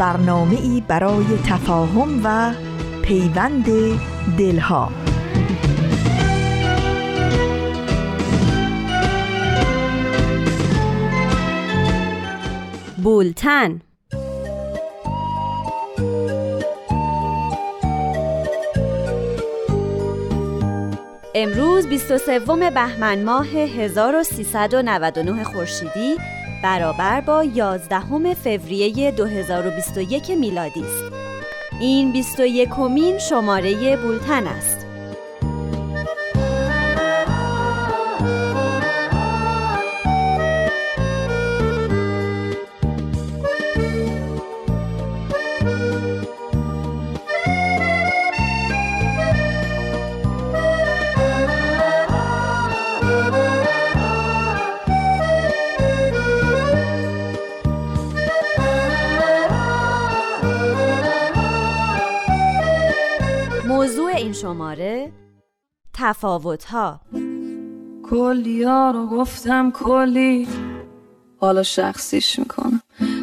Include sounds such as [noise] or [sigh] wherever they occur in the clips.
برنامه ای برای تفاهم و پیوند دلها. بولتن. امروز 23 بهمن ماه 1399 خورشیدی. برابر با 11 فوریه 2021 میلادی است. این 21 کمین شماره بولتن است. شماره تفاوت ها کلی ها رو گفتم کلی حالا شخصیش می‌کنم.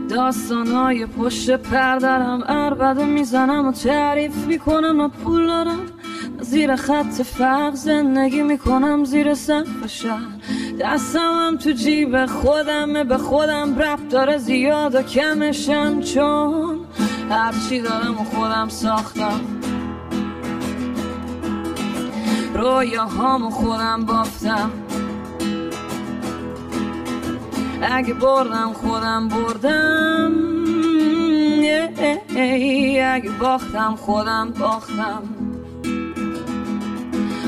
داستانهای پشت پردرم اربده می‌زنم و تعریف می‌کنم و پول دارم زیر خط فرق زندگی می‌کنم زیر سقف شهر. دستم تو جیب خودمه به خودم رب داره زیاد و کمشم چون هرچی دارم و خودم ساختم. رویاهامو خودم بافتم. اگه بردم خودم بردم. اگه باختم خودم باختم.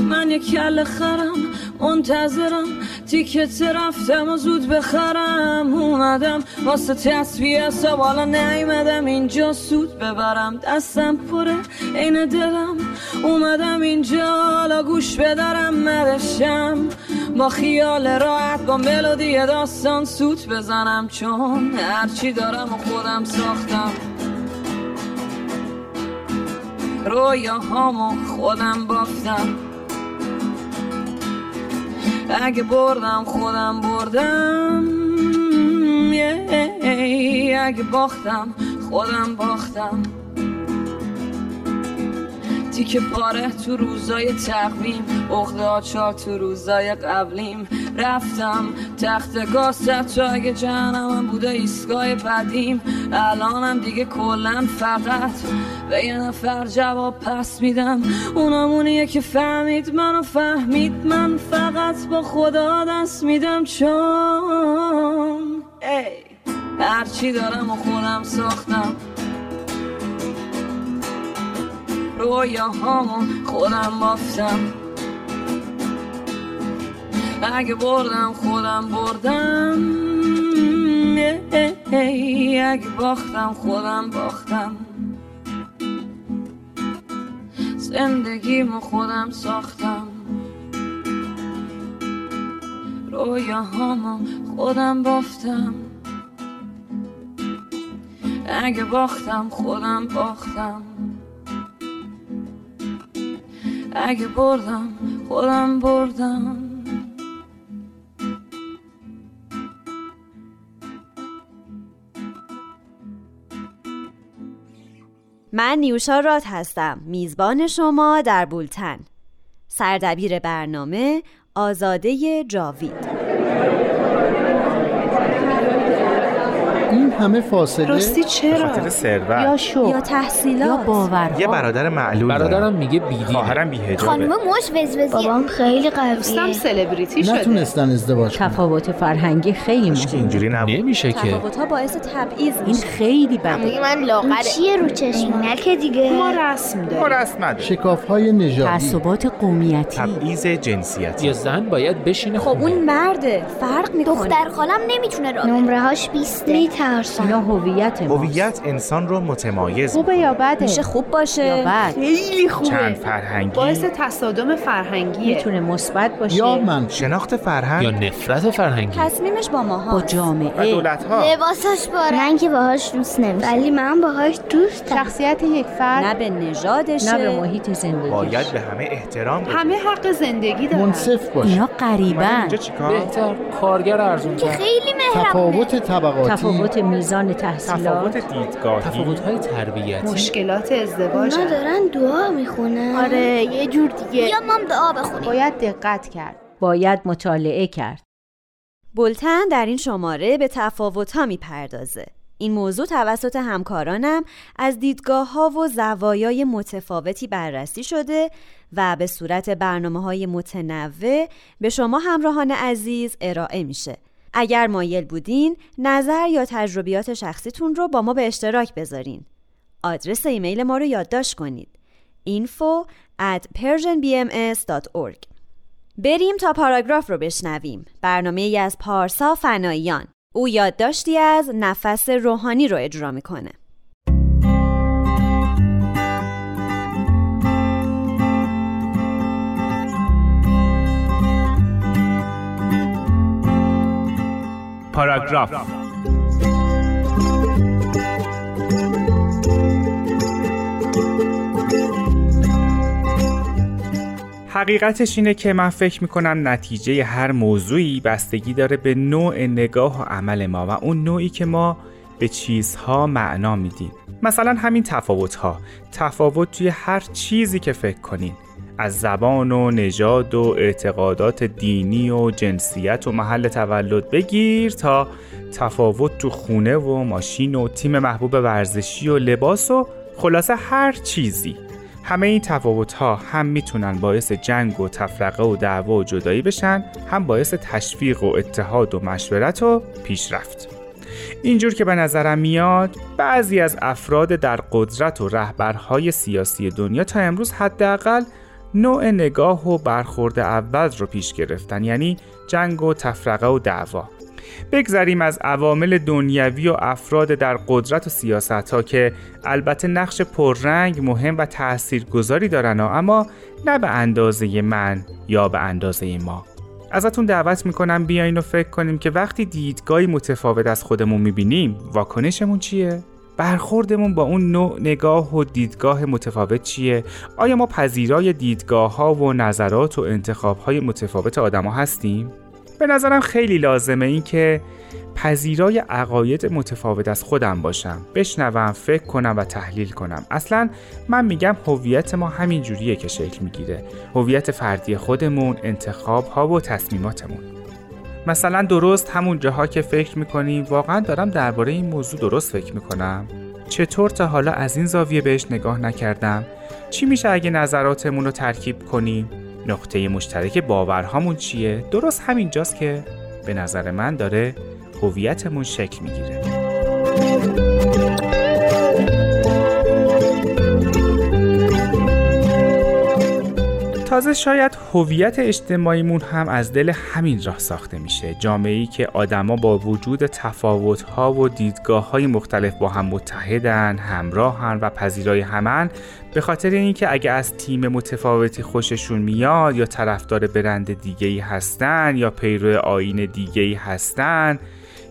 من یک کل خرم منتظرم. تیکت رفتم و زود بخرم. اومدم واسه تصویه سوالا نیمدم اینجا. سود ببرم دستم پره این دلم. اومدم اینجا حالا گوش بدارم مرشم. با خیال راحت با ملودی داستان سوت بزنم. چون هرچی دارم و خودم ساختم. رویاهامو خودم بافتم. اگه بردم خودم بردم. اگه باختم خودم باختم. تیک پاره تو روزای تقویم آچار تو روزای قبلیم. رفتم تخت گاست تو اگه جهنمم بوده ایستگاه بدیم. الانم دیگه کلا فقط به یه نفر جواب پس میدم. اونمونیه که فهمید منو فهمید من فقط با خدا دست میدم. چون ای هرچی دارم و خودم ساختم. رویاهامو خودم بافتم. اگه بردم خودم بردم. اگه باختم خودم باختم. زندگیمو خودم ساختم. رویاهامو خودم بافتم. اگه باختم خودم باختم. اگه بردم خودم بردم. من نیوشا رات هستم میزبان شما در بولتن. سردبیر برنامه آزاده جاوید. همه فاصله راستی چرا؟ خاطر ثروت. یا شو؟ یا تحصیلات. یا باورها یه برادر معلول برادرم میگه بیدی. خواهرم بیهجابه خانم مش وزوزی. بابام خیلی دوستم قویه سلبریتی شده. نتونستن ازدواج تفاوت فرهنگی خیلی مهمه. اینجوری نبود. نمیشه که. تفاوت‌ها باعث تبعیض این خیلی بده. من لاغره چیه رو چشمونه که دیگه. ما رسم ما داریم رسم نداره شکاف های نژادی. تعصبات قومیتی. تبعیض جنسیتی. یه زن باید بشینه خب. اون مرده. فرق می‌کنه. دختر خالم نمی‌تونه راه. نمره هاش بیسته. اینا هویت ما هویت انسان رو متمایز خوبه یا بده؟ میشه خوب یا باشه بد؟ خیلی خوبه. چند فرهنگی؟ باعث تصادم فرهنگیه. می‌تونه مثبت باشه. یا منفی شناخت یا فرهنگ نفرت فرهنگی. تصمیمش با با ماها و جامعه دولت ها لباساش باره من که باهاش دوست نمیشم. ولی من باهاش دوستم. شخصیت یک فرد نه به نژادشه. نه به محیط زندگی باید به همه احترام بدیم همه حق زندگی دارن. منصف باشه. اینا غریبن. اینجا چیکار؟ بهتر کارگر ارزون که خیلی مهربونه تفاوت طبقاتی. تفاوت میزان تفاوت تحصیلات دیدگاهی. تفاوت‌های تربیتی. مشکلات ازدواج. اونا دارن دعا می‌خونن. آره یه جور دیگه. یا مام دعا بخونیم. باید دقت کرد. باید مطالعه کرد. بولتن در این شماره به تفاوت‌ها می‌پردازه. این موضوع توسط همکارانم از دیدگاه ها و زوایای متفاوتی بررسی شده و به صورت برنامه های متنوع به شما همراهان عزیز ارائه میشه. اگر مایل بودین نظر یا تجربیات شخصیتون رو با ما به اشتراک بذارین. آدرس ایمیل ما رو یادداشت کنید. info at persianbms.org بریم تا پاراگراف رو بشنویم. برنامه ای از پارسا فناییان. او یادداشتی از نفس روحانی رو اجرا می‌کنه. پاراگراف حقیقتش اینه که من فکر می‌کنم نتیجه هر موضوعی بستگی داره به نوع نگاه و عمل ما و اون نوعی که ما به چیزها معنا میدیم. مثلا همین تفاوت ها تفاوت توی هر چیزی که فکر کنین. از زبان و نژاد و اعتقادات دینی و جنسیت و محل تولد بگیر تا تفاوت تو خونه و ماشین و تیم محبوب ورزشی و لباس و خلاصه هر چیزی. همه این تفاوت ها هم می‌تونن باعث جنگ و تفرقه و دعوا و جدایی بشن هم باعث تشویق و اتحاد و مشورت و پیشرفت. اینجور که به نظرم میاد بعضی از افراد در قدرت و رهبرهای سیاسی دنیا تا امروز حداقل نوع نگاه و برخورد اول رو پیش گرفتن یعنی جنگ و تفرقه و دعوا بگذریم از عوامل دنیوی و افراد در قدرت و سیاست ها که البته نقش پررنگ مهم و تاثیرگذاری دارن ها اما نه به اندازه من یا به اندازه ما ازتون دعوت می‌کنم بیاین و فکر کنیم که وقتی دیدگاهی متفاوت از خودمون می‌بینیم واکنشمون چیه؟ برخوردمون با اون نوع نگاه و دیدگاه متفاوت چیه؟ آیا ما پذیرای دیدگاه ها و نظرات و انتخاب های متفاوت آدما هستیم؟ به نظرم خیلی لازمه این که پذیرای عقاید متفاوت از خودم باشم بشنوم فکر کنم و تحلیل کنم اصلا من میگم هویت ما همین جوریه که شکل می‌گیره هویت فردی خودمون انتخاب ها و تصمیماتمون مثلا درست همون جاها که فکر می‌کنیم واقعا دارم درباره این موضوع درست فکر می‌کنم. چطور تا حالا از این زاویه بهش نگاه نکردم؟ چی میشه اگه نظراتمون رو ترکیب کنیم؟ نقطه مشترک باورهامون چیه؟ درست همینجاست که به نظر من داره هویتمون شکل می‌گیره. تازه شاید هویت اجتماعیمون هم از دل همین راه ساخته میشه. جامعه‌ای که آدما با وجود تفاوت‌ها و دیدگاه‌های مختلف با هم متحدن همراهن و پذیرای همن به خاطر اینکه اگه از تیم متفاوتی خوششون میاد یا طرفدار برند دیگه‌ای هستن یا پیرو آیین دیگه‌ای هستن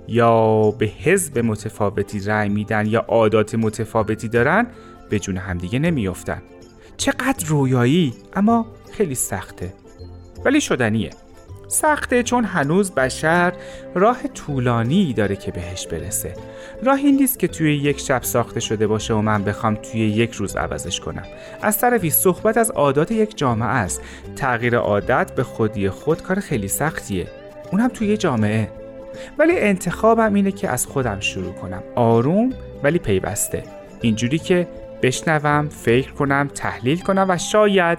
یا به حزب متفاوتی رأی میدن یا عادات متفاوتی دارن به جون همدیگه نمیافتن. چقدر رویایی اما خیلی سخته. ولی شدنیه. سخته چون هنوز بشر راه طولانی داره که بهش برسه. راه این نیست که توی یک شب ساخته شده باشه و من بخوام توی یک روز عوضش کنم. از طرفی صحبت از عادات یک جامعه است. تغییر عادت به خودی خود کار خیلی سختیه. اونم توی جامعه. ولی انتخابم اینه که از خودم شروع کنم. آروم ولی پیوسته. اینجوری که بشنوم فکر کنم تحلیل کنم و شاید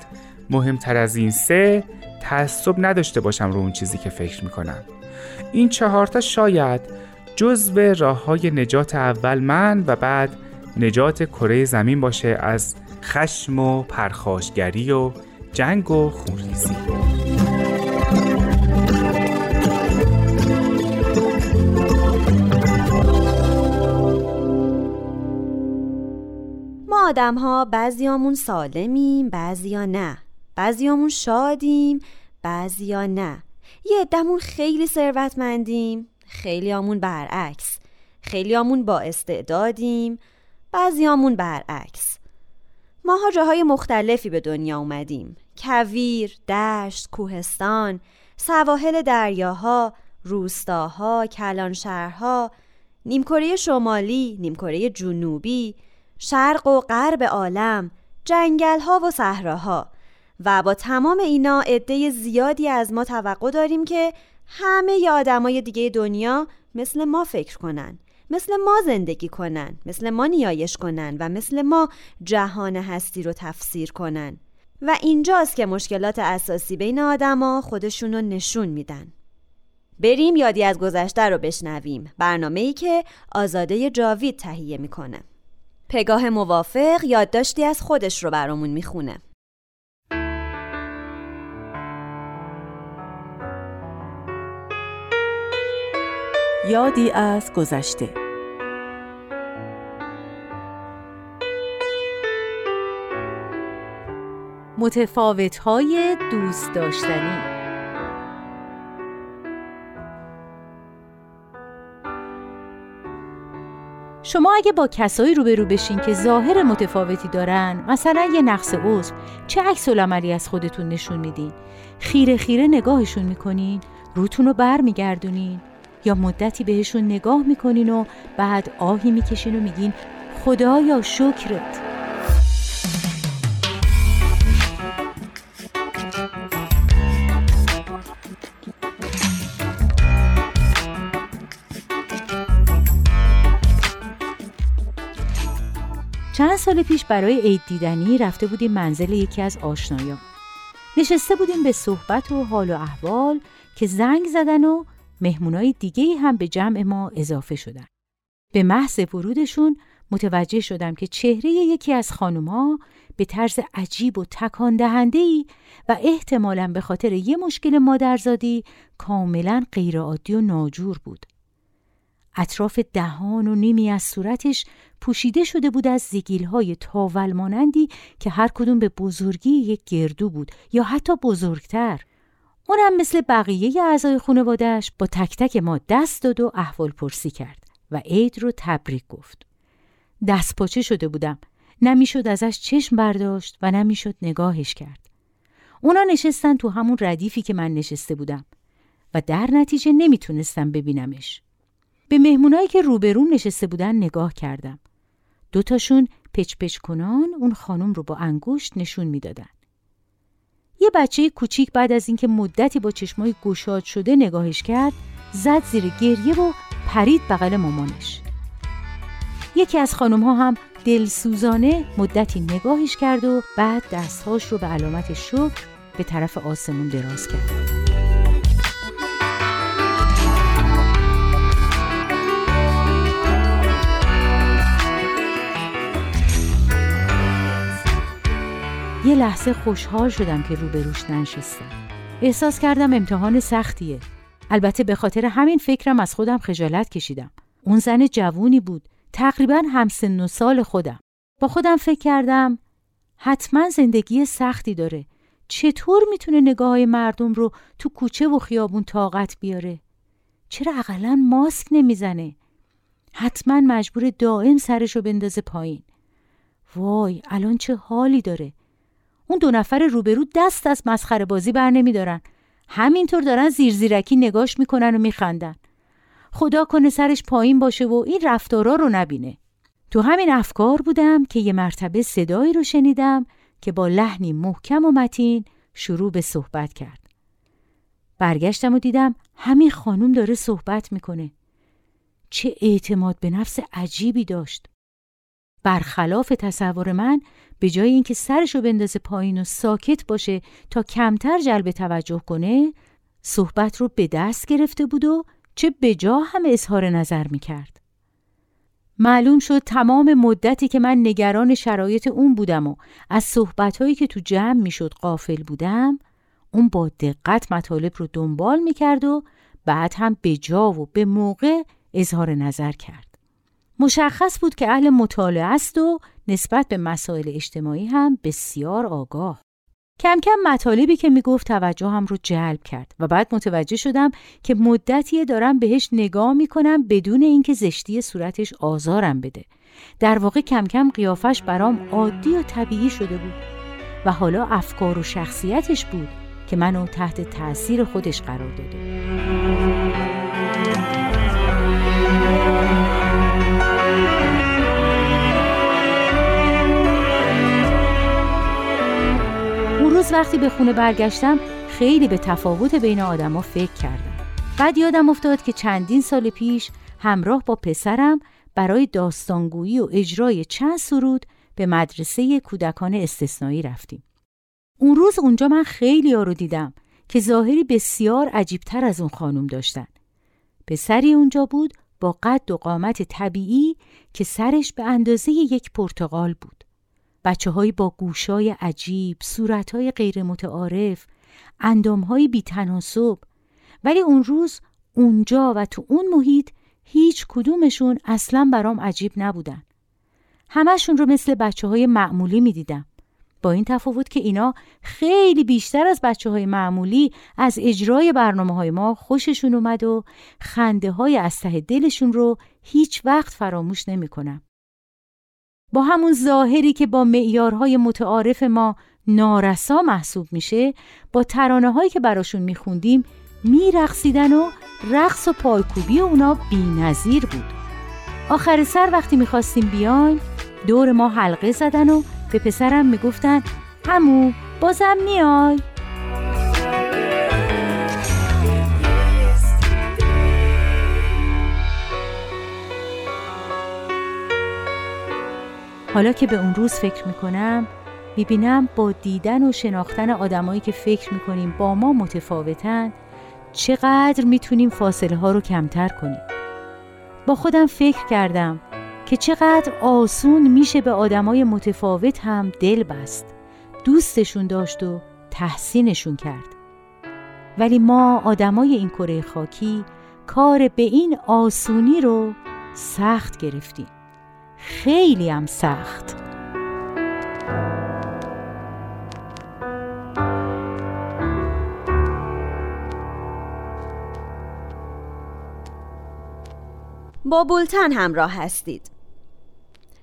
مهمتر از این سه تعصب نداشته باشم رو اون چیزی که فکر می‌کنم. این چهارتا شاید جزو راه های نجات اول من و بعد نجات کره زمین باشه از خشم و پرخاشگری و جنگ و خونریزی. ما آدم ها بعضیامون سالمیم بعضیا نه. بعضیامون شادیم بعضیا نه. یه عدمون خیلی ثروتمندیم خیلیامون برعکس. خیلیامون با استعدادیم بعضیامون برعکس. ماها جاهای مختلفی به دنیا اومدیم. کویر، دشت، کوهستان، سواحل دریاها، روستاها، کلانشهرها، نیمکره شمالی، نیمکره جنوبی، شرق و غرب عالم، جنگلها و صحراها. و با تمام اینا عده زیادی از ما توقع داریم که همه ی آدمای دیگه دنیا مثل ما فکر کنن مثل ما زندگی کنن مثل ما نیایش کنن و مثل ما جهان هستی رو تفسیر کنن. و اینجاست که مشکلات اساسی بین آدما خودشون رو نشون میدن. بریم یادی از گذشته رو بشنویم. برنامه ای که آزاده جاوید تهیه می‌کنه. پگاه موافق یادداشتی از خودش رو برامون می‌خونه. یادی از گذشته. متفاوت های دوست داشتنی. شما اگه با کسایی روبرو بشین که ظاهر متفاوتی دارن مثلا یه نقص عضو چه عکس العملی از خودتون نشون میدین؟ خیره خیره نگاهشون می‌کنین روتون رو بر میگردونین یا مدتی بهشون نگاه می‌کنین و بعد آهی می‌کشین و میگین خدایا شکرت. چند سال پیش برای عید دیدنی رفته بودیم منزل یکی از آشنایان. نشسته بودیم به صحبت و حال و احوال که زنگ زدن و مهمونای دیگه هم به جمع ما اضافه شدن. به محض ورودشون متوجه شدم که چهره یکی از خانوما به طرز عجیب و تکان دهنده ای و احتمالاً به خاطر یه مشکل مادرزادی کاملا غیرعادی و ناجور بود. اطراف دهان و نیمی از صورتش پوشیده شده بود از زگیلهای تاول مانندی که هر کدوم به بزرگی یک گردو بود یا حتی بزرگتر. اونم مثل بقیه اعضای خانوادهش با تک تک ما دست داد و احوال پرسی کرد و عید رو تبریک گفت. دست پاچه شده بودم. نمی‌شد ازش چشم برداشت و نمی‌شد نگاهش کرد. اونا نشستن تو همون ردیفی که من نشسته بودم و در نتیجه نمی‌تونستم ببینمش. به مهمونایی که روبرون نشسته بودن نگاه کردم. دوتاشون پچ پچ کنان اون خانم رو با انگشت نشون می‌دادن. یه بچه کوچیک بعد از اینکه مدتی با چشمای گشاد شده نگاهش کرد زد زیر گریه و پرید بغل مامانش. یکی از خانم ها هم دلسوزانه مدتی نگاهش کرد و بعد دستهاش رو به علامت شکر به طرف آسمون دراز کرد. یه لحظه خوشحال شدم که روبروش ننشستم. احساس کردم امتحان سختیه. البته به خاطر همین فکرم از خودم خجالت کشیدم. اون زن جوونی بود. تقریبا همسن و سال خودم. با خودم فکر کردم حتما زندگی سختی داره. چطور می‌تونه نگاه مردم رو تو کوچه و خیابون طاقت بیاره؟ چرا اقلا ماسک نمی‌زنه؟ حتما مجبور دائم سرشو بندازه پایین. وای الان چه حالی داره؟ اون دو نفر روبرو دست از مسخره بازی بر نمیدارن همینطور دارن زیرزیرکی نگاش می‌کنن و میخندن خدا کنه سرش پایین باشه و این رفتارا رو نبینه تو همین افکار بودم که یه مرتبه صدایی رو شنیدم که با لحنی محکم و متین شروع به صحبت کرد برگشتم و دیدم همین خانم داره صحبت می‌کنه. چه اعتماد به نفس عجیبی داشت. برخلاف تصور من به جای اینکه سرشو بندازه پایین و ساکت باشه تا کمتر جلب توجه کنه صحبت رو به دست گرفته بود و چه بجا هم اظهار نظر می‌کرد. معلوم شد تمام مدتی که من نگران شرایط اون بودم و از صحبتهایی که تو جمع می‌شد قافل بودم اون با دقت مطالب رو دنبال می‌کرد و بعد هم به جا و به موقع اظهار نظر کرد. مشخص بود که اهل مطالعه است و نسبت به مسائل اجتماعی هم بسیار آگاه. کم کم مطالبی که می‌گفت توجه هم رو جلب کرد و بعد متوجه شدم که مدتی دارم بهش نگاه می‌کنم بدون اینکه زشتی صورتش آزارم بده. در واقع کم کم قیافش برام عادی و طبیعی شده بود و حالا افکار و شخصیتش بود که منو تحت تأثیر خودش قرار داده. وقتی به خونه برگشتم خیلی به تفاوت بین آدما فکر کردم. بعد یادم افتاد که چندین سال پیش همراه با پسرم برای داستانگویی و اجرای چند سرود به مدرسه کودکان استثنایی رفتیم. اون روز اونجا من خیلی ها رو دیدم که ظاهری بسیار عجیبتر از اون خانم داشتن. پسری اونجا بود با قد و قامت طبیعی که سرش به اندازه یک پرتقال بود. بچه های با گوشای عجیب، صورت های غیر متعارف، اندام های بی تناسب. ولی اون روز اونجا و تو اون محیط هیچ کدومشون اصلا برام عجیب نبودن. همشون رو مثل بچه های معمولی می دیدم. با این تفاوت که اینا خیلی بیشتر از بچه های معمولی از اجرای برنامه های ما خوششون اومد و خنده های از ته دلشون رو هیچ وقت فراموش نمی کنم. با همون ظاهری که با معیارهای متعارف ما نارسا محسوب میشه با ترانه هایی که براشون میخوندیم میرقصیدن و رقص و پایکوبی اونا بی بود. آخر سر وقتی می‌خواستیم بیاین دور ما حلقه زدن و به پسرم می‌گفتن همو بازم میای حالا که به اون روز فکر می‌کنم می‌بینم با دیدن و شناختن آدمایی که فکر می‌کنیم با ما متفاوتن چقدر می‌تونیم فاصله ها رو کمتر کنیم. با خودم فکر کردم که چقدر آسون میشه به آدمای متفاوت هم دل بست دوستشون داشت و تحسینشون کرد. ولی ما آدمای این کره خاکی کار به این آسونی رو سخت گرفتیم. خیلی هم سخت. با بولتن همراه هستید.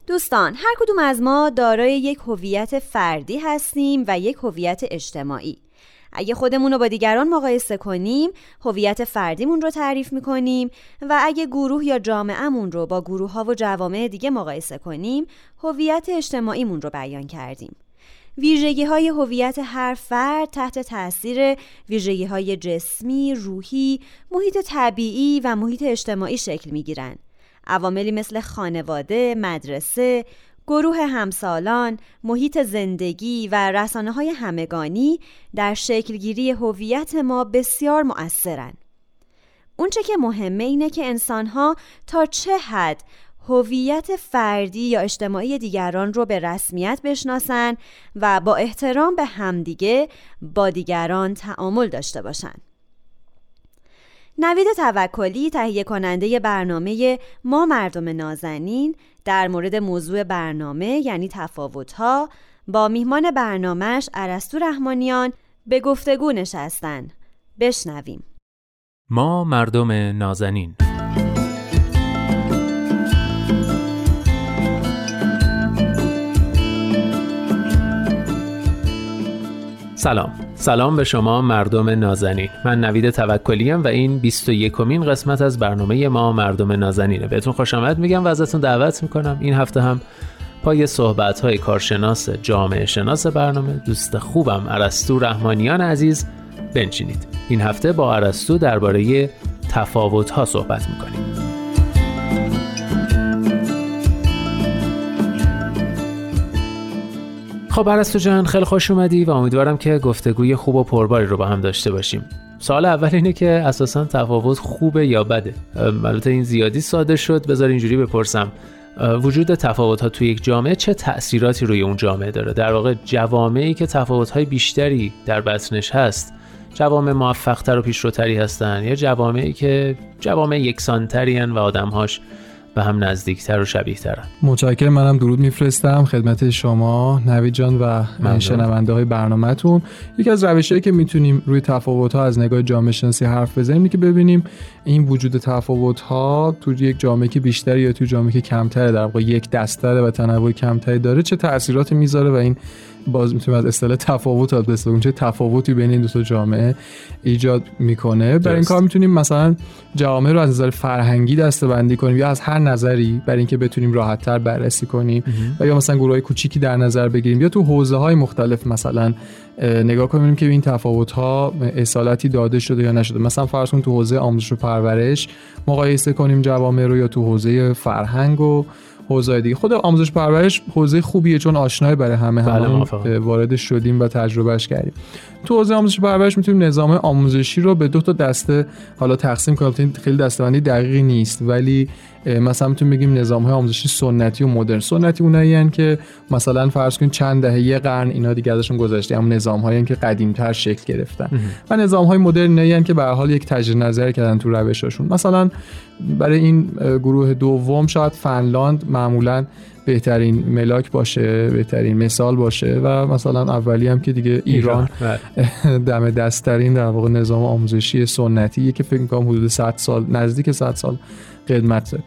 دوستان هر کدوم از ما دارای یک هویت فردی هستیم و یک هویت اجتماعی. اگه خودمون رو با دیگران مقایسه کنیم هویت فردیمون رو تعریف می‌کنیم و اگه گروه یا جامعهمون رو با گروه ها و جوامع دیگه مقایسه کنیم هویت اجتماعیمون رو بیان کردیم ویژگی های هویت هر فرد تحت تاثیر ویژگی های جسمی، روحی، محیط طبیعی و محیط اجتماعی شکل می گیرن. عواملی مثل خانواده، مدرسه، گروه همسالان، محیط زندگی و رسانه های همگانی در شکلگیری هویت ما بسیار مؤثرن. اونچه که مهمه اینه که انسانها تا چه حد هویت فردی یا اجتماعی دیگران رو به رسمیت بشناسن و با احترام به همدیگه با دیگران تعامل داشته باشن. نوید توکلی تهیه کننده برنامه ما مردم نازنین در مورد موضوع برنامه یعنی تفاوتها با میهمان برنامهش عرستو رحمانیان به گفتگو نشستن. بشنویم. ما مردم نازنین. سلام. سلام به شما مردم نازنین من نوید توکلیم و این 21 مین قسمت از برنامه ما مردم نازنینه. بهتون خوش آمد میگم و ازتون دعوت می‌کنم. این هفته هم پای صحبت های کارشناس جامعه شناس برنامه دوست خوبم عرستو رحمانیان عزیز بنشینید. این هفته با ارسطو درباره تفاوت ها صحبت می‌کنیم. خب ارسطو جان خیلی خوش اومدی و امیدوارم که گفتگوی خوب و پرباری رو با هم داشته باشیم. سال اول اینه که اساسا تفاوت خوبه یا بده؟ البته این زیادی ساده شد بذار اینجوری بپرسم. وجود تفاوت ها توی یک جامعه چه تأثیراتی روی اون جامعه داره؟ در واقع جوامعی که تفاوت های بیشتری در بطنش هست جوامع موفقتر و پیشروتری هستن یا جوامعی که جوامع یکسانتری و آدمهاش به هم نزدیکتر و شبیه ترن متشکرم منم درود میفرستم. خدمت شما نوید جان و شنونده های برنامهتون. یکی از روشهایی که می‌تونیم روی تفاوت ها از نگاه جامعه شناسی حرف بزنیم که ببینیم این وجود تفاوت ها تو یک جامعه که بیشتری یا تو جامعه که کمتره در واقع یک دستره و تنوع کمتری داره چه تاثیراتی می‌ذاره و این باز می‌تونیم از اصطلاح تفاوت ها بسازیم. چه تفاوتی بین این دو تا جامعه ایجاد می‌کنه. برای این کار می‌تونیم مثلا جامعه رو از نظر فرهنگی دسته کنیم یا از هر نظری برای اینکه بتونیم راحت تر بررسی کنیم و یا مثلا گروه های کوچیکی در نظر بگیریم یا تو حوزه های مختلف مثلا نگاه کنیم که این تفاوت ها اصالتی داده شده یا نشده. مثلا فرض کنیم تو حوزه آموزش و پرورش مقایسه کنیم جوامع رو یا تو حوزه فرهنگ و حوزه دیگه. خود آموزش پرورش حوزه خوبیه چون آشنای برای همه بله وارد شدیم و تجربهش کردیم. تو حوزه آموزش پرورش می‌تونیم نظام آموزشی رو به دو تا دسته حالا تقسیم کنیم خیلی دسته‌بندی دقیقی نیست ولی مثلا می‌تونیم بگیم نظام های آموزشی سنتی و مدرن. سنتی اونایی که مثلا فرض کنید چند دهه یه قرن اینا دیگه ازشون گذشته اما نظام هایی که قدیمتر شکل گرفتن. و نظام های مدرن اینایی که به حال یک تجدید نظر کردن تو روشاشون مثلا برای این گروه دوم شاید فنلاند معمولا بهترین ملاک باشه بهترین مثال باشه و مثلا اولی هم که دیگه ایران. بله. [laughs] دم دستترین در واقع نظام آموزشی سنتی که فکر می‌کنم حدود 100 سال نزدیک 100 سال قدمت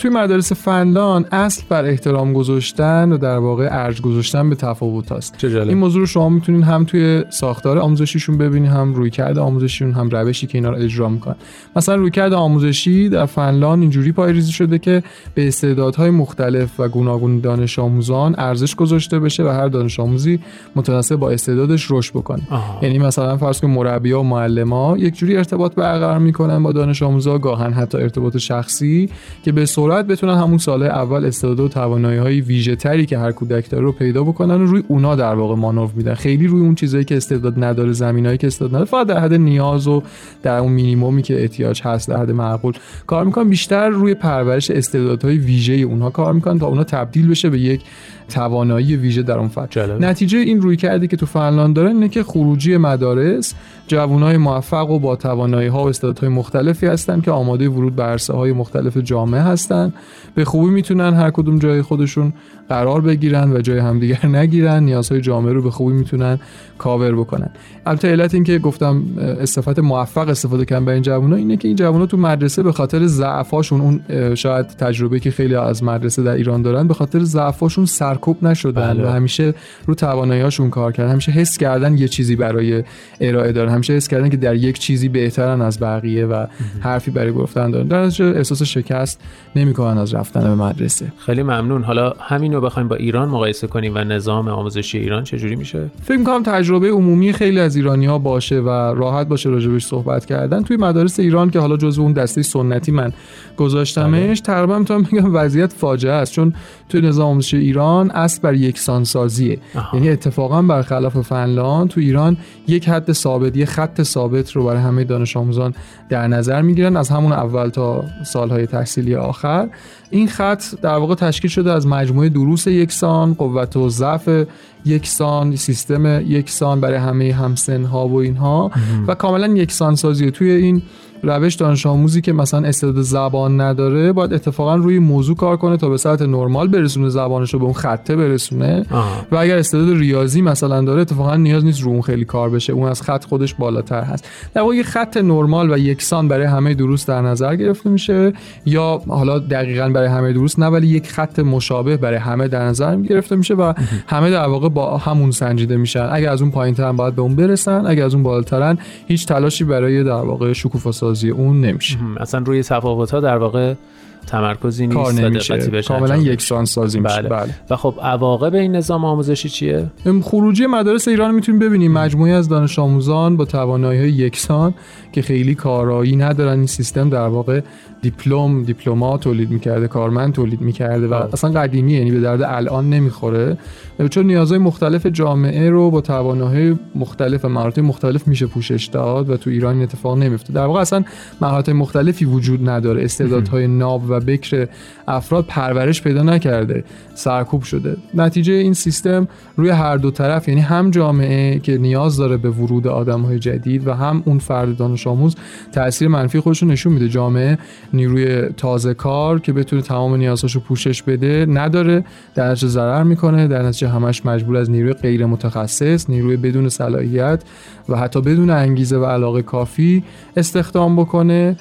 توی مدارس فنلان اصل بر احترام گذاشتن و در واقع ارج گذاشتن به تفاوت هست. این موضوع رو شما می‌تونین هم توی ساختار آموزشیشون ببینید هم روی کرده آموزشیشون هم روشی که اینا رو اجرا می‌کنن. مثلا روی کرده آموزشی در فنلان اینجوری پایریزی شده که به استعدادهای مختلف و گوناگون دانش آموزان ارزش گذاشته بشه و هر دانش آموزی متناسب با استعدادش رشد بکنه. یعنی مثلا فرض کن مربی‌ها و معلم‌ها یک جوری ارتباط برقرار می‌کنن با دانش آموزا گاهن حتی ارتباط شخصی که به سرعت بتونن همون سال اول استعداد و توانایی های ویژه تری که هر کودک داره رو پیدا بکنن و روی اونا در واقع مانور میدن. خیلی روی اون چیزایی که استعداد نداره زمینایی که استعداد نداره فقط در حد نیاز و در اون مینیمومی که احتیاج هست در حد معقول. کار می‌کنن بیشتر روی پرورش استعدادهای ویژه اونها کار می‌کنن تا اونا تبدیل بشه به یک توانایی ویژه در اون فضا. نتیجه این روی کرده که تو فنلاند داره اینه که خروجی مدارس جوانای موفق و با توانایی ها و استعدادهای مختلفی هستن که آماده ورود به عرصه های مختلف جامعه هستن. به خوبی می‌تونن هر کدوم جای خودشون قرار بگیرن و جای همدیگر نگیرن. نیازهای جامعه رو به خوبی می‌تونن کاور بکنن. البته علت این که گفتم استفاده موفق استفاده کردن به این جوونا اینه که این جوونا تو مدرسه به خاطر ضعفاشون اون شاید تجربه که خیلی از مدرسه در ایران دارن به خاطر ضعفاشون سرکوب نشدن بله. و همیشه رو تواناییاشون کار کردن. همیشه حس کردن یه چیزی برای ارائه دارن. همیشه حس کردن که در یک چیزی بهترن از بقیه و حرفی برای گفتن دارن. در احساس شکست نمی‌کنن از رفتن به مدرسه. خیلی ممنون. حالا همین رو بخوایم با ایران مقایسه کنیم و نظام آموزشی ایران چجوری میشه؟ فکر می‌کنم تجربه عمومی خیلی از ایرانی ها باشه و راحت باشه راجبش صحبت کردن. توی مدارس ایران که حالا جزو اون دسته سنتی من گذاشتمش بله. تقریبا می‌تونم بگم وضعیت فاجعه است. چون توی نظام آموزشی ایران اصل بر یکسان سازیه یعنی اتفاقا برخلاف فنلاند تو ایران یک حد ثابت یک خط ثابت رو برای همه دانش آموزان در نظر می‌گیرن از همون اول تا سالهای تحصیلی آخر. این خط در واقع تشکیل شده از مجموعه دروس یکسان قوت و ضعف یکسان سیستم یکسان برای همه همسن ها و اینها. و کاملا یکسان سازی توی این روش دانش آموزی که مثلا استعداد زبان نداره باید اتفاقا روی موضوع کار کنه تا به سطح نرمال برسونه زبانش رو به اون خطه برسونه. و اگر استعداد ریاضی مثلا داره اتفاقا نیاز نیست رو اون خیلی کار بشه. اون از خط خودش بالاتر هست. در واقع خط نرمال و یکسان برای همه دروس در نظر گرفته میشه. یا حالا دقیقا برای همه دروس نه ولی یک خط مشابه برای همه در نظر گرفته میشه و همه در واقع با همون سنجیده میشن. اگر از اون پایینتر باید به اون برسن اگر از اون بالاترن هیچ تلاشی برای در واقع شکوفا سازی اون نمیشه. اصلا روی تفاوت ها در واقع تمرکزی نیست کار نمیشه. کاملا یکسان سازی میشه بله. بله. و خب عواقب این نظام آموزشی چیه؟ ام، خروجی مدارس ایران می‌تونیم ببینیم. مجموعی از دانش آموزان با توانایی های یکسان که خیلی کارایی ندارن این سیستم در واقع دیپلم دیپلما تولید می‌کرده کارمند تولید می‌کرده و آه. اصلا قدیمی یعنی به درد الان نمی‌خوره. چون نیازهای مختلف جامعه رو با توانایی مختلف و مهارت مختلف میشه پوشش داد و تو ایران این اتفاق نمیفته در واقع اصلا مهارت مختلفی وجود نداره. استعدادهای ناب و بکر افراد پرورش پیدا نکرده. سرکوب شده. نتیجه این سیستم روی هر دو طرف یعنی هم جامعه که نیاز داره به ورود آدمهای جدید و هم اون فرد دانش آموز تاثیر منفی خودش رو نشون میده. جامعه نیروی تازه کار که بتونه تمام نیازهاشو پوشش بده نداره. در نتیجه ضرر می‌کنه. در نتیجه همش مجبور از نیروی غیر متخصص نیروی بدون صلاحیت و حتی بدون انگیزه و علاقه کافی استخدام بکنه.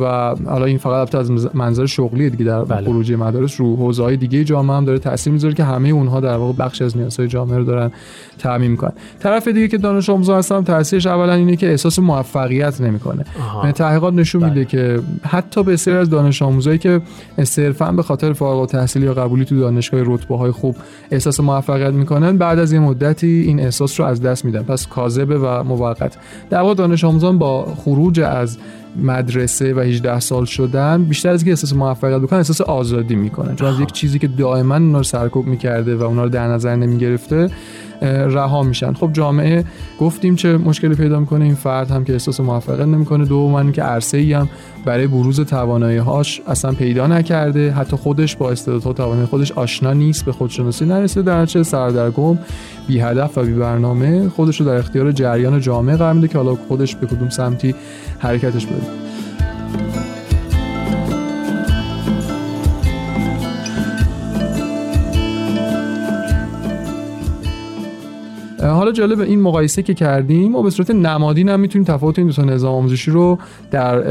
و حالا این فقط البته از منظر شغلی دیگه در بله. خروجی مدارس رو حوزه های دیگه جامعه هم داره تاثیر می‌ذاره که همه اونها در واقع بخش از نیازهای جامعه رو دارن تعمین می‌کنن طرف دیگه که دانش آموزان هستن تاثیرش اولا اینه که احساس موفقیت نمی‌کنه. یعنی تحقیقات نشون بله. میده که حتی بسیاری از دانش آموزایی که صرفا به خاطر فارغ التحصیلی یا قبولی تو دانشگاه رتبه های خوب احساس موفقیت می‌کنن بعد از یه مدتی این احساس رو از دست میدن پس کاذبه و موقت در واقع دانش آموزان با خروج از مدرسه و 18 سال شدن بیشتر از اینکه احساس موفقیت بکنن احساس آزادی می‌کنن. چون از یک چیزی که دائما اونا رو سرکوب می‌کرده و اونا رو در نظر نمی‌گرفته رها میشن. خب جامعه گفتیم چه مشکلی پیدا می‌کنه؟ این فرد هم که احساس موفقیت نمی‌کنه. دوم اینکه عرصه ای هم برای بروز توانایی هاش اصلا پیدا نکرده. حتی خودش با استعدادها و توانایی خودش آشنا نیست به خودشناسی نرسیده. در نتیجه سردرگم بی هدف و بی برنامه خودش رو در اختیار جریان جامعه قرار میده که حالا خودش به کدوم سمتی حرکتش بده. حالا جالب این مقایسه که کردیم ما به صورت نمادین هم می‌تونیم تفاوت این دو تا نظام آموزشی رو در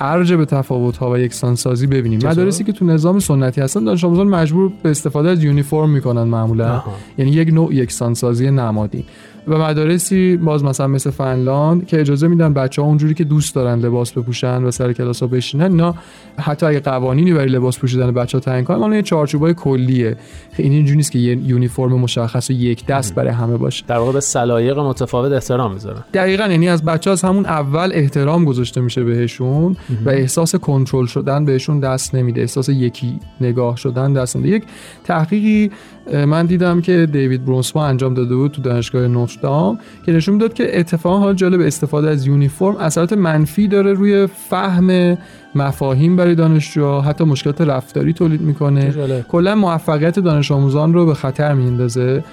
ارج به تفاوت ها و یکسان سازی ببینیم؟ مدارسی که تو نظام سنتی هستن دانش آموزان مجبور به استفاده از یونیفرم می‌کنن معمولا آها. یعنی یک نوع یکسان سازی نمادین و مدارسی باز مثلا مثل فنلاند که اجازه میدن بچه ها اونجوری که دوست دارن لباس بپوشن و سر کلاس ها بشینن اینا حتی اگه قوانینی برای لباس پوشیدن بچه ها تعیین کنن اون یه چارچوبای کلیه. این اینجوری نیست که یه یونیفرم مشخص و یک دست برای همه باشه. در واقع به سلایق متفاوت احترام می‌ذارن دقیقا یعنی از بچه از همون اول احترام گذاشته میشه بهشون و احساس کنترل شدن بهشون دست نمیده. احساس یکی نگاه شدن دست نمیده. یک تحقیقی من دیدم که دیوید برونسما انجام داده بود تو دانشگاه نوتردام که نشون می‌داد که اتفاقا حال جالب استفاده از یونیفرم اثرات منفی داره روی فهم مفاهیم برای دانشجوها حتی مشکلات رفتاری تولید می‌کنه. کلا موفقیت دانش آموزان رو به خطر میندازه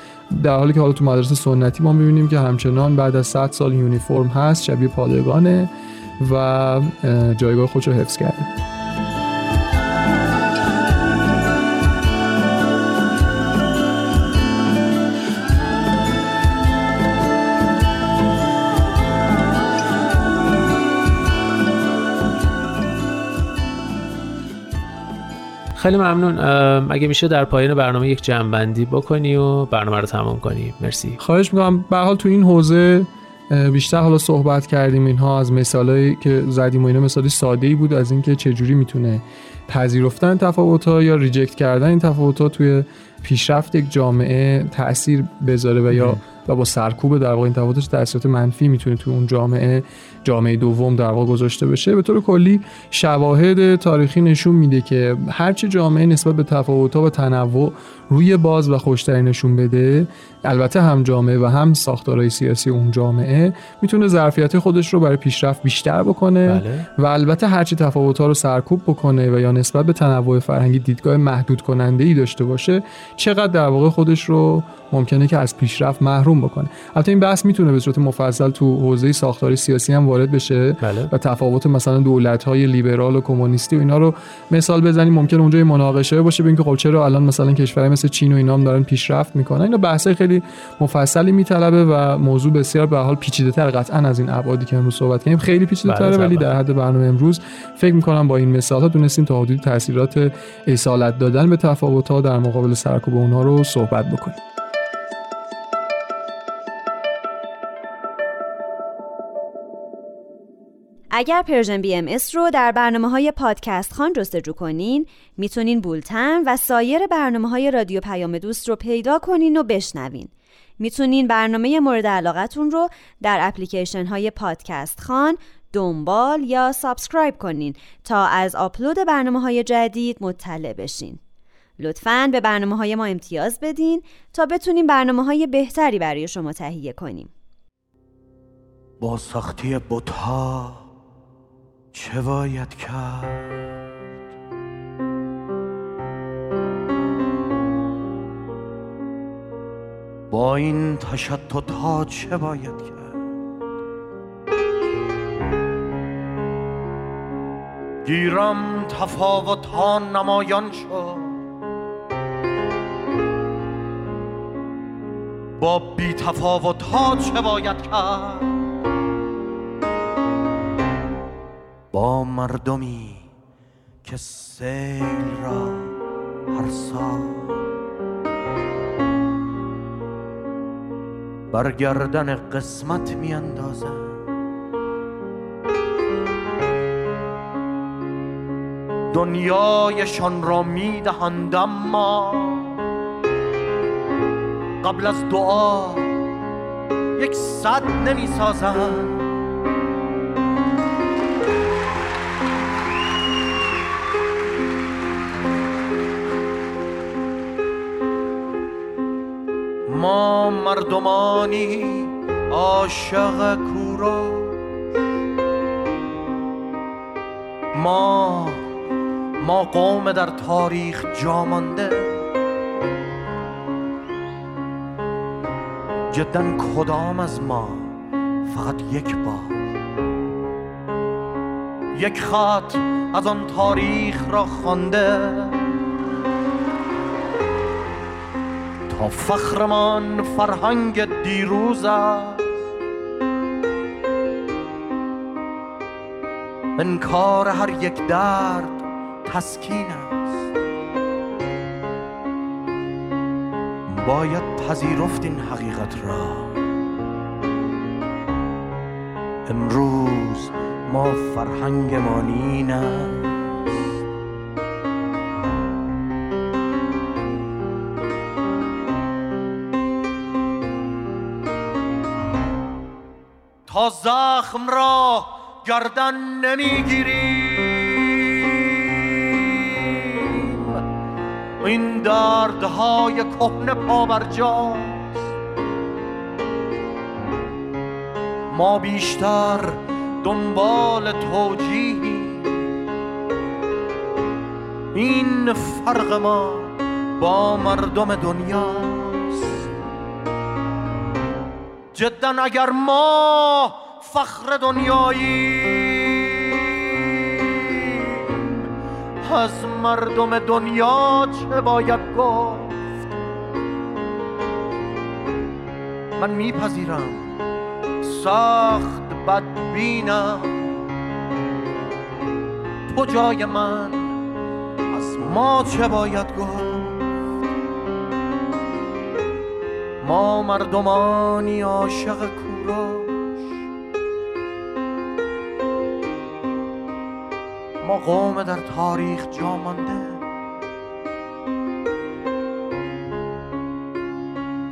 در حالی که حالا تو مدرسه سنتی ما می‌بینیم که همچنان بعد از 100 سال یونیفرم هست شبیه پادگانه و اه، جایگاه خودش رو حفظ کرده خیلی ممنون. اگه میشه در پایان برنامه یک جمعبندی بکنی و برنامه رو تمام کنی. مرسی. خواهش می‌کنم. به حال تو این حوزه بیشتر حالا صحبت کردیم اینها از مثالایی که زدیم و اینا مثالی ساده ای بود از اینکه چجوری می‌تونه پذیرفتن تفاوت ها یا ریجکت کردن این تفاوت ها توی پیشرفت یک جامعه تاثیر بذاره و یا و با سرکوب در واقع این تفاوتش تاثیرات منفی می‌تونه توی اون جامعه جامعه دوم در واقع گذاشته بشه به طور کلی شواهد تاریخی نشون میده که هرچی جامعه نسبت به تفاوت‌ها و تنوع روی باز و خوشتری نشون بده البته هم جامعه و هم ساختارهای سیاسی اون جامعه می‌تونه ظرفیت خودش رو برای پیشرفت بیشتر بکنه بله. و البته هرچی تفاوت‌ها رو سرکوب بکنه و یا نسبت به تنوع فرهنگی دیدگاه محدود کننده ای داشته باشه چقدر در واقع خودش رو ممکنه که از پیشرفت محروم بکنه. البته این بحث می‌تونه به صورت مفصل تو حوزه ساختاری سیاسی هم وارد بشه بله. و تفاوت مثلا دولت‌های لیبرال و کمونیستی و اینا رو مثال بزنیم. ممکن اونجا مناقشه باشه به اینکه خب چرا الان مثلا کشورهای مثل چین و اینا هم دارن پیشرفت می‌کنن. اینا بحثای خیلی مفصلی میطلبه و موضوع بسیار به حال پیچیده‌تر قطعا از این ابعادی که امروز صحبت کردیم. خیلی پیچیده‌تره بله، ولی. در حد برنامه امروز فکر می‌کنم با این مثال ها دونستیم تا حدودی تاثیرات اصالت دادن به تفاوت ها در مقابل سرکوب اونها رو صحبت بکنیم. اگر Persian BMS رو در برنامه های پادکست خان جستجو کنین می‌تونین بولتن و سایر برنامه های رادیو پیام دوست رو پیدا کنین و بشنوین. می‌تونین برنامه مورد علاقتون رو در اپلیکیشن های پادکست خان دنبال یا subscribe کنین تا از آپلود برنامه های جدید مطلع بشین. لطفاً به برنامه های ما امتیاز بدین تا بتونیم برنامه های بهتری برای شما تهیه کنیم. با سختی بتها چه باید کرد؟ با این تشتت ها چه باید کرد؟ گیرم تفاوت ها نمایان شد. با بی تفاوت ها چه باید کرد؟ با مردمی که سیل را هر سال برگردن قسمت می اندازن دنیایشان را می دهند اما قبل از دعا یک صد نمی سازند مردمانی عاشق کورا ما ما قوم در تاریخ جامانده جدا کدام از ما فقط یک بار؟ یک خط از آن تاریخ را خوانده فخرمان فرهنگ دیروز است. انکار هر یک درد تسکین است. باید پذیرفت این حقیقت را. امروز ما فرهنگمان این است زخم را گردن نمی‌گیریم. این دردهای کهنه پابرجاست. ما بیشتر دنبال توجیهی این فرق ما با مردم دنیاست. جدا اگر ما فخر دنیایی. از مردم دنیا چه باید گفت؟ من میپذیرم. سخت بدبینم. تو جای من. از ما چه باید گفت؟ ما مردمانی عاشق کوروش قوم در تاریخ جا مانده.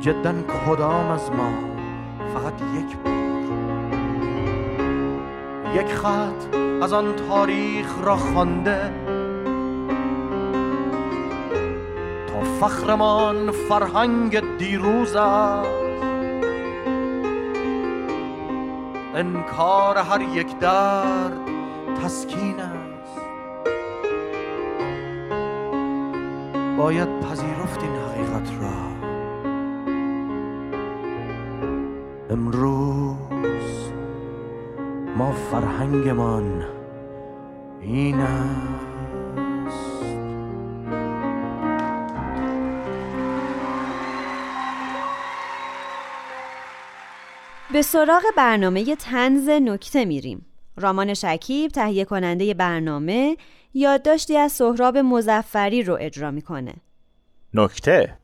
جدا کدام از ما فقط یک بار؟ یک خط از آن تاریخ را خوانده. تا فخرمان فرهنگ دیروز است. انکار هر یک درد تسکین باید پذیرفت این حقیقت را امروز ما فرهنگمان این است به سراغ برنامه طنز نکته میریم. رامان شکیب تهیه کننده برنامه یادداشتی از سهراب مظفری رو اجرا می‌کنه. نکته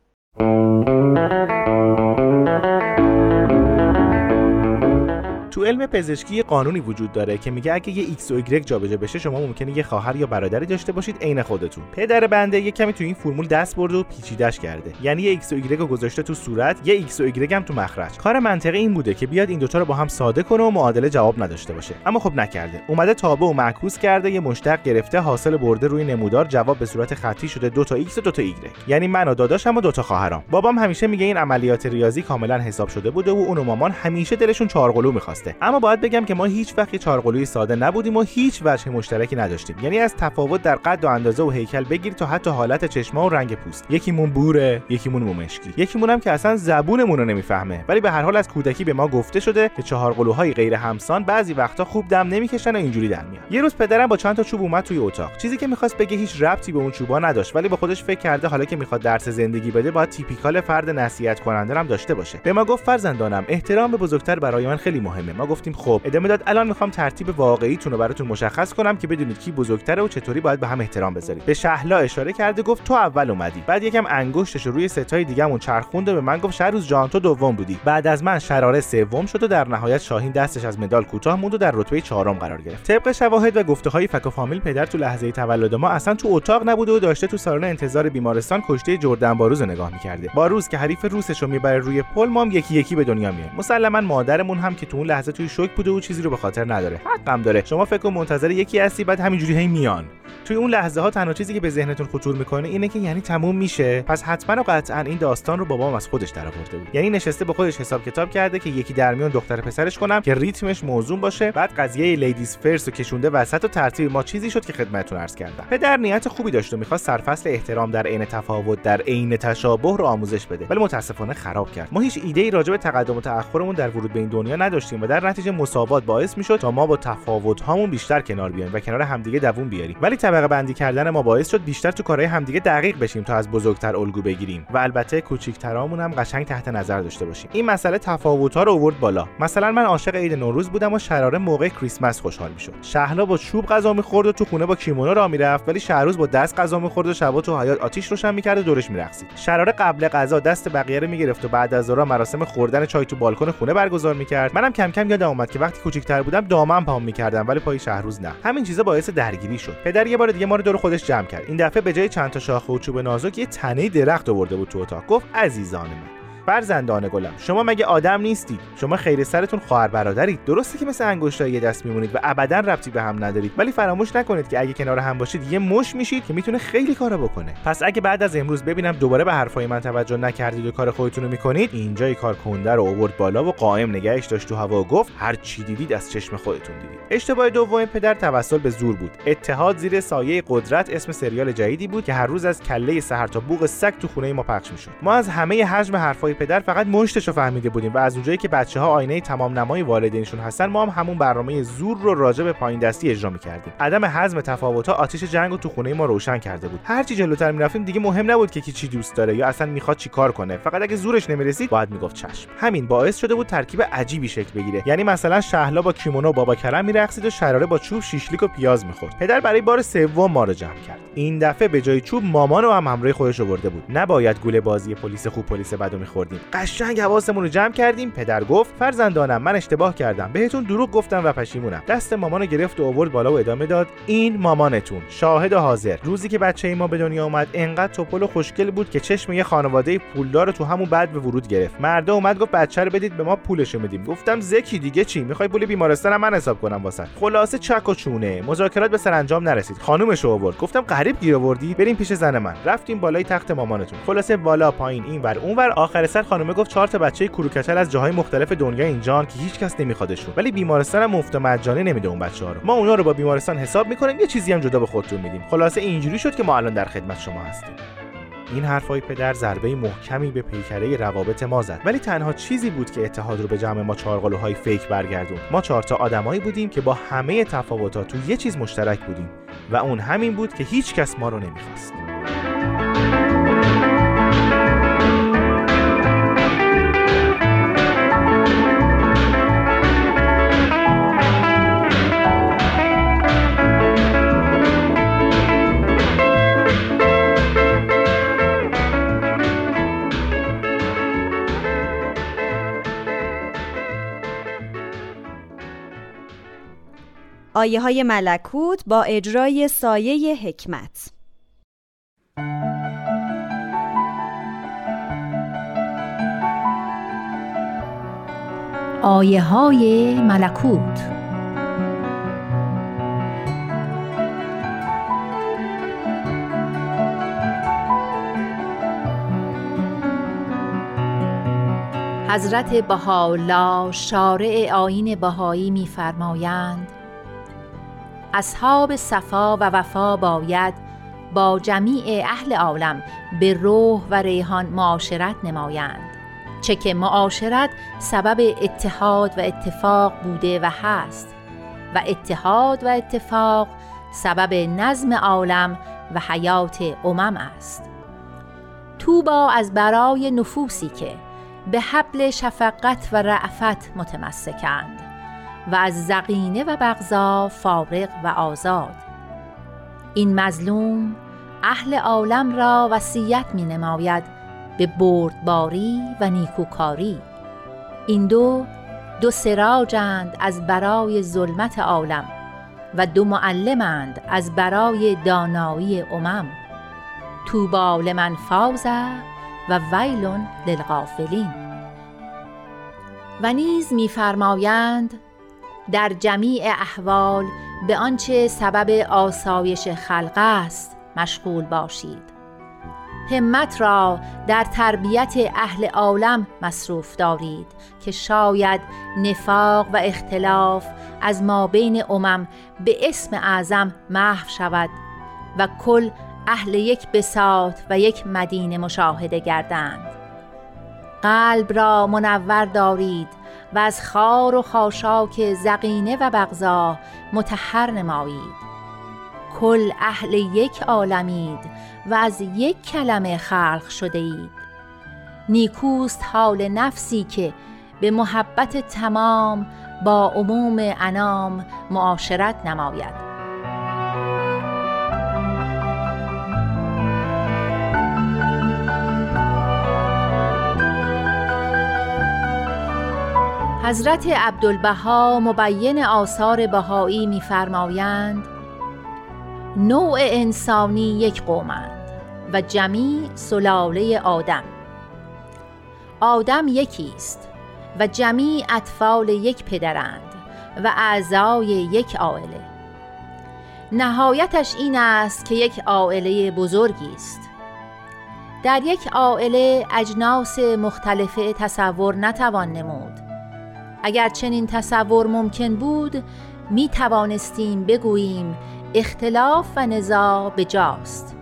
تو علم پزشکی یه قانونی وجود داره که میگه اگه یه ایکس و ایگرگ جابجا بشه شما ممکنه یه خواهر یا برادری داشته باشید عین خودتون. پدر بنده یه کمی تو این فرمول دست برده و پیچیدش کرده. یعنی یه ایکس و ایگرگ رو گذاشته تو صورت یه ایکس و ایگرگ هم تو مخرج. کار منطقی این بوده که بیاد این دوتا رو با هم ساده کنه و معادله جواب نداشته باشه. اما خب نکرده. اومده تابع و معکوس کرده یه مشتق گرفته حاصل برده روی نمودار جواب به صورت خطی شده دو تا ایکس و دو تا ایگرگ یعنی من و داداشم و دو تا خواهرام. بابام همیشه میگه این عملیات ریاضی کاملا حساب شده بوده و اون و مامان همیشه دلشون چارقلو می‌خواسته. اما باید بگم که ما هیچ وقت چارقلوی ساده نبودیم و هیچ وجه مشترکی نداشتیم. یعنی از تفاوت در قد و اندازه و هیکل بگیر تا حتی حالت چشما و رنگ پوست. یکیمون بوره یکیمون مومشکی یکیمون هم که اصلا زبونمون رو نمی‌فهمه. ولی به هر حال از کودکی به ما گفته شده که چهارقلوهای غیر همسان بعضی وقتا خوب دم نمی‌کشن و اینجوری در میاد یه روز پدرم با چند تا چوب اومد توی اتاق. چیزی که می‌خواست بگه هیچ ربطی به اون چوبا نداشت ولی با خودش فکر کرده حالا که می‌خواد درس زندگی بده باید تیپیکال فرد نصیحت کننده هم داشته باشه. به ما گفت فرزندانم احترام به بزرگتر برای من خیلی مهمه. ما گفتیم خب ادامه داد الان می‌خوام ترتیب واقعیتون رو براتون مشخص کنم که بدونید کی بزرگتره و چطوری باید به هم احترام بذارید. به شهلا اشاره کرده گفت تو اول اومدی بعد یکم انگشتش روی ستای دیگه‌مون چرخوند و به من گفت شهروز جان تو دوم بودی. بعد از من شراره سوم شد و در نهایت شاهین دستش از مدال کوتاه موند و در رتبه چهارم قرار گرفت. طبق شواهد و گفته های فک و فامیل پدر تو لحظه تولد ما اصلا تو اتاق نبوده و داشته تو سالن انتظار بیمارستان کشته جردن باروز رو نگاه می‌کرده. باروز که حریف روسش رو می‌بره روی پل ما هم یکی یکی به دنیا میایم. مسلما مادرمون هم که تو اون لحظه توی شوک بوده و چیزی رو به خاطر نداره. حقم داره. شما فکر کن منتظر یکی هستی بعد همینجوری هی میان. توی اون لحظه ها تنها چیزی که به ذهنتون خطور می‌کنه اینه که یعنی تموم میشه. پس حتما و قطعا این داستان رو بابام از خودش درآورده بود. یعنی نشسته به خودش حساب کتاب کرده که یکی در میون دختر پسرش کنم که ریتمش موزون باشه. بعد قضیه ladies first رو کشونده وسط و ترتیب ما چیزی شد که خدمتتون عرض کردم. پدر نیت خوبی داشت و می‌خواست سرفصل احترام در عین تفاوت در عین تشابه رو آموزش بده. ولی متاسفانه خراب کرد. ما هیچ ایده ای راجع به تقدم و تأخرمون در ورود به این دنیا نداشتیم و در نتیجه مساوات باعث می‌شد تا ما با تفاوت هامون بیشتر کنار بیایم و کنار همدیگه دووم بیاریم. ولی طبقه بندی کردن ما باعث شد بیشتر تو کارهای همدیگه دقیق بشیم تا از بزرگتر الگو بگیریم. و البته کوچیکترامون هم قشنگ تحت نظر داشته باشیم. این مسئله تفاوت ها رو آورد بالا. مثلا من عاشق عید نوروز بودم و شراره موقع کریسمس خوشحال می‌شد. شهلا با چوب غذا می‌خورد و تو خونه با کیمونو راه می‌رفت ولی شهروز با دست غذا می‌خورد و شبا تو حیات آتیش روشن می‌کرد و دورش میرقصید. شراره قبل غذا دست بقیه رو می‌گرفت و بعد از ظهر مراسم خوردن چای تو بالکن خونه برگزار می‌کرد. منم کم کم یادم اومد که وقتی کوچیکتر بودم دامن پام می‌کردم ولی پای شهروز نه. همین چیزا باعث درگیری شد. پدر یه بار دیگه ما رو دور خودش جمع کرد. این دفعه به جای چند تا شاخه و چوب نازک یه تنه درخت آورده بود تو اتاق. گفت عزیزان من. فرزندان گلم. شما مگه آدم نیستید؟ شما خیر سرتون خواهر برادرید. درسته که مثل انگشتای یه دست میمونید و ابدا ربطی به هم ندارید. ولی فراموش نکنید که اگه کنار هم باشید یه مش میشید که می‌تونه خیلی کارا بکنه. پس اگه بعد از امروز ببینم دوباره به حرفای من توجه نکردید و کار خودتون رو می‌کنید اینجای کار کنده رو آورد بالا و قائم نگهش داشت تو هوا و گفت هر چی دیدید از چشم خودتون دیدید. اشتباه دوم پدر توسل به زور بود. اتحاد زیر سایه قدرت اسم سریال جدیدی بود که هر روز از کله سحر تا بوق سگ تو خونه ما پخش می‌شد. ما از همه حجم حرفای پدر فقط مشتش رو فهمیده بودیم و از اونجایی که بچه ها آینه تمام نمای والدینشون هستن ما هم همون برنامه زور رو راجع به پایین دستی اجرا می‌کردیم. عدم حزم تفاوت ها آتیش جنگ رو تو خونه ما روشن کرده بود. هر چی جلوتر می‌رفتیم دیگه مهم نبود که کی چی دوست داره یا اصلا می‌خواد چی کار کنه. فقط اگه زورش نمی‌رسید باید می‌گفت چشم. همین باعث شده بود ترکیب عجیبی شکل بگیره. یعنی مثلا شهلا با کیمونو بابا کرم میرقصید و شراره با چوب شیشلیک و پیاز می‌خورد. پدر برای بار سوم ما رو جمع کرد. این دفعه به جای چوب مامان رو هم همراه خودش آورده بود. نباید گوله بازی پلیس خوب پلیس بدو میخوردیم قشنگ حواسمون رو جمع کردیم. پدر گفت فرزندانم من اشتباه کردم. بهتون دروغ گفتم و پشیمونم. دست مامانو گرفت و آورد بالا و ادامه داد این مامانتون. شاهد و حاضر. روزی که بچه ای ما به دنیا اومد انقدر توپل و خوشگل بود که چشم یه خانواده پولدار تو همون بعد به ورود گرفت. مرده اومد گفت بچه رو بدید به ما پولشو میدیم. گفتم زکی دیگه چی؟ می‌خوای پول بیمارستان من حساب کنم واسه. خلاصه چک و چونه. مذاکرات به سرانجام نرسید. خانومش آورد. گفتم غریب گیر آوردی؟ بریم پیش زن من. رفتیم بالای تخت مامانتون. خلاصه بالا پایین این ور اون ور آخر سر خانومه گفت چهار تا بچه کروکچل از جاهای مختلف دنیا اینجان که هیچ کس نمیخوادشون. ولی بیمارستان هم مفت مجانی نمیده اون بچه ها رو. ما اونا رو با بیمارستان حساب می‌کنیم یه چیزی هم جدا به خودتون میدیم. خلاصه اینجوری شد که ما الان در خدمت شما هستیم. این حرفای پدر ضربه محکمی به پیکره روابط ما زد. ولی تنها چیزی بود که اتحاد رو به جمع ما چهارقلوهای فیک برگردون ما چهار تا آدمایی بودیم که با همه تفاوتات تو یه چیز مشترک بودیم. و اون همین بود که هیچ کس ما رو نمی‌خواست. آیه های ملکوت با اجرای سایه حکمت. آیه های ملکوت. حضرت بهاءالله شارع آین بهایی میفرمایند اصحاب صفا و وفا باید با جمیع اهل عالم به روح و ریحان معاشرت نمایند. چه که معاشرت سبب اتحاد و اتفاق بوده و هست و اتحاد و اتفاق سبب نظم عالم و حیات امم است. توبا از برای نفوسی که به حبل شفقت و رعفت متمسکند. و از زقینه و بغضا فارغ و آزاد. این مظلوم اهل عالم را وصیت می نماید به بردباری و نیکوکاری. این دو دو سراجند از برای ظلمت عالم و دو معلمند از برای دانایی امم. توبا لمن فازه و ویل للغافلین. و نیز میفرمایند در جمیع احوال به آنچه سبب آسایش خلق است مشغول باشید. همت را در تربیت اهل عالم مصروف دارید که شاید نفاق و اختلاف از ما بین امم به اسم اعظم محو شود و کل اهل یک بساط و یک مدینه مشاهده گردند. قلب را منور دارید و از خار و خاشاک زقینه و بغضا متحر نمایید. کل اهل یک عالمید و از یک کلمه خلق شده اید نیکوست حال نفسی که به محبت تمام با عموم انام معاشرت نماید. حضرت عبدالبها مبین آثار بهایی میفرمایند نوع انسانی یک قومند و جمیع سلاله آدم. آدم یکی است و جمیع اطفال یک پدرند و اعضای یک عائله. نهایتش این است که یک عائله بزرگی است در یک عائله اجناس مختلفه تصور نتوان نمود. اگر چنین تصور ممکن بود می توانستیم بگوییم اختلاف و نزاع به جاست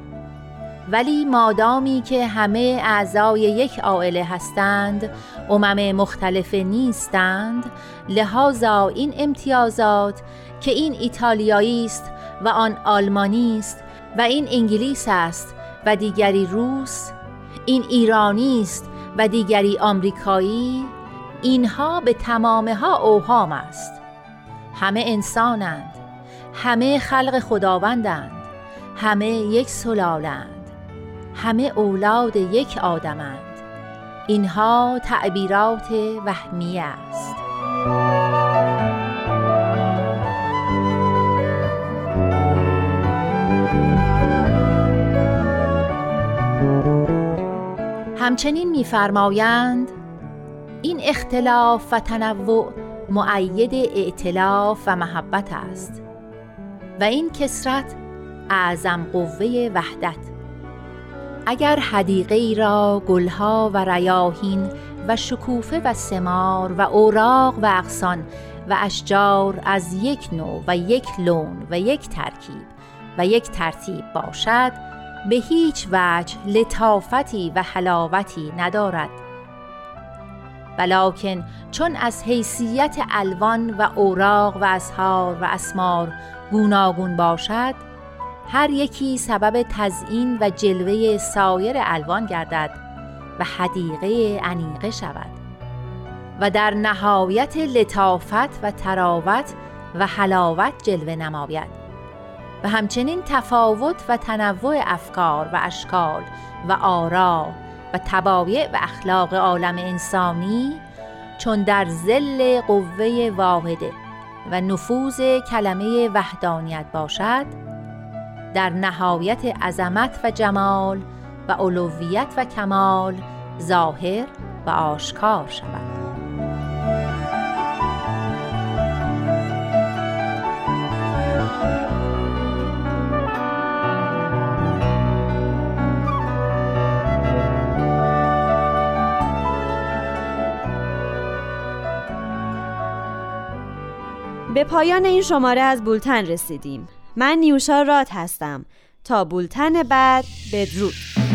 ولی مادامی که همه اعضای یک عائله هستند امم مختلف نیستند لحاظا این امتیازات که این ایتالیایی است و آن آلمانی است و این انگلیس است و دیگری روس این ایرانی است و دیگری آمریکایی اینها به تمامه ها اوهام است. همه انسانند همه خلق خداوندند همه یک سلالند همه اولاد یک آدمند. اینها تعبیرات وهمی است. همچنین میفرمایند این اختلاف و تنوع معید ائتلاف و محبت است. و این کسرت اعظم قوه وحدت. اگر حدیقه ای را گلها و ریاهین و شکوفه و سمار و اوراق و اغصان و اشجار از یک نوع و یک لون و یک ترکیب و یک ترتیب باشد به هیچ وجه لطافتی و حلاوتی ندارد. ولیکن چون از حیثیت الوان و اوراق و اسهار و اسمار گوناگون باشد هر یکی سبب تزئین و جلوه سایر الوان گردد و حدیقه انیقه شود و در نهایت لطافت و تراوت و حلاوت جلوه نماید و همچنین تفاوت و تنوع افکار و اشکال و آرا و طبایع و اخلاق عالم انسانی چون در زل قوه واحده و نفوذ کلمه وحدانیت باشد در نهایت عظمت و جمال و علویت و کمال ظاهر و آشکار شود. به پایان این شماره از بولتن رسیدیم. من نیوشا رات هستم. تا بولتن بعد بدرود.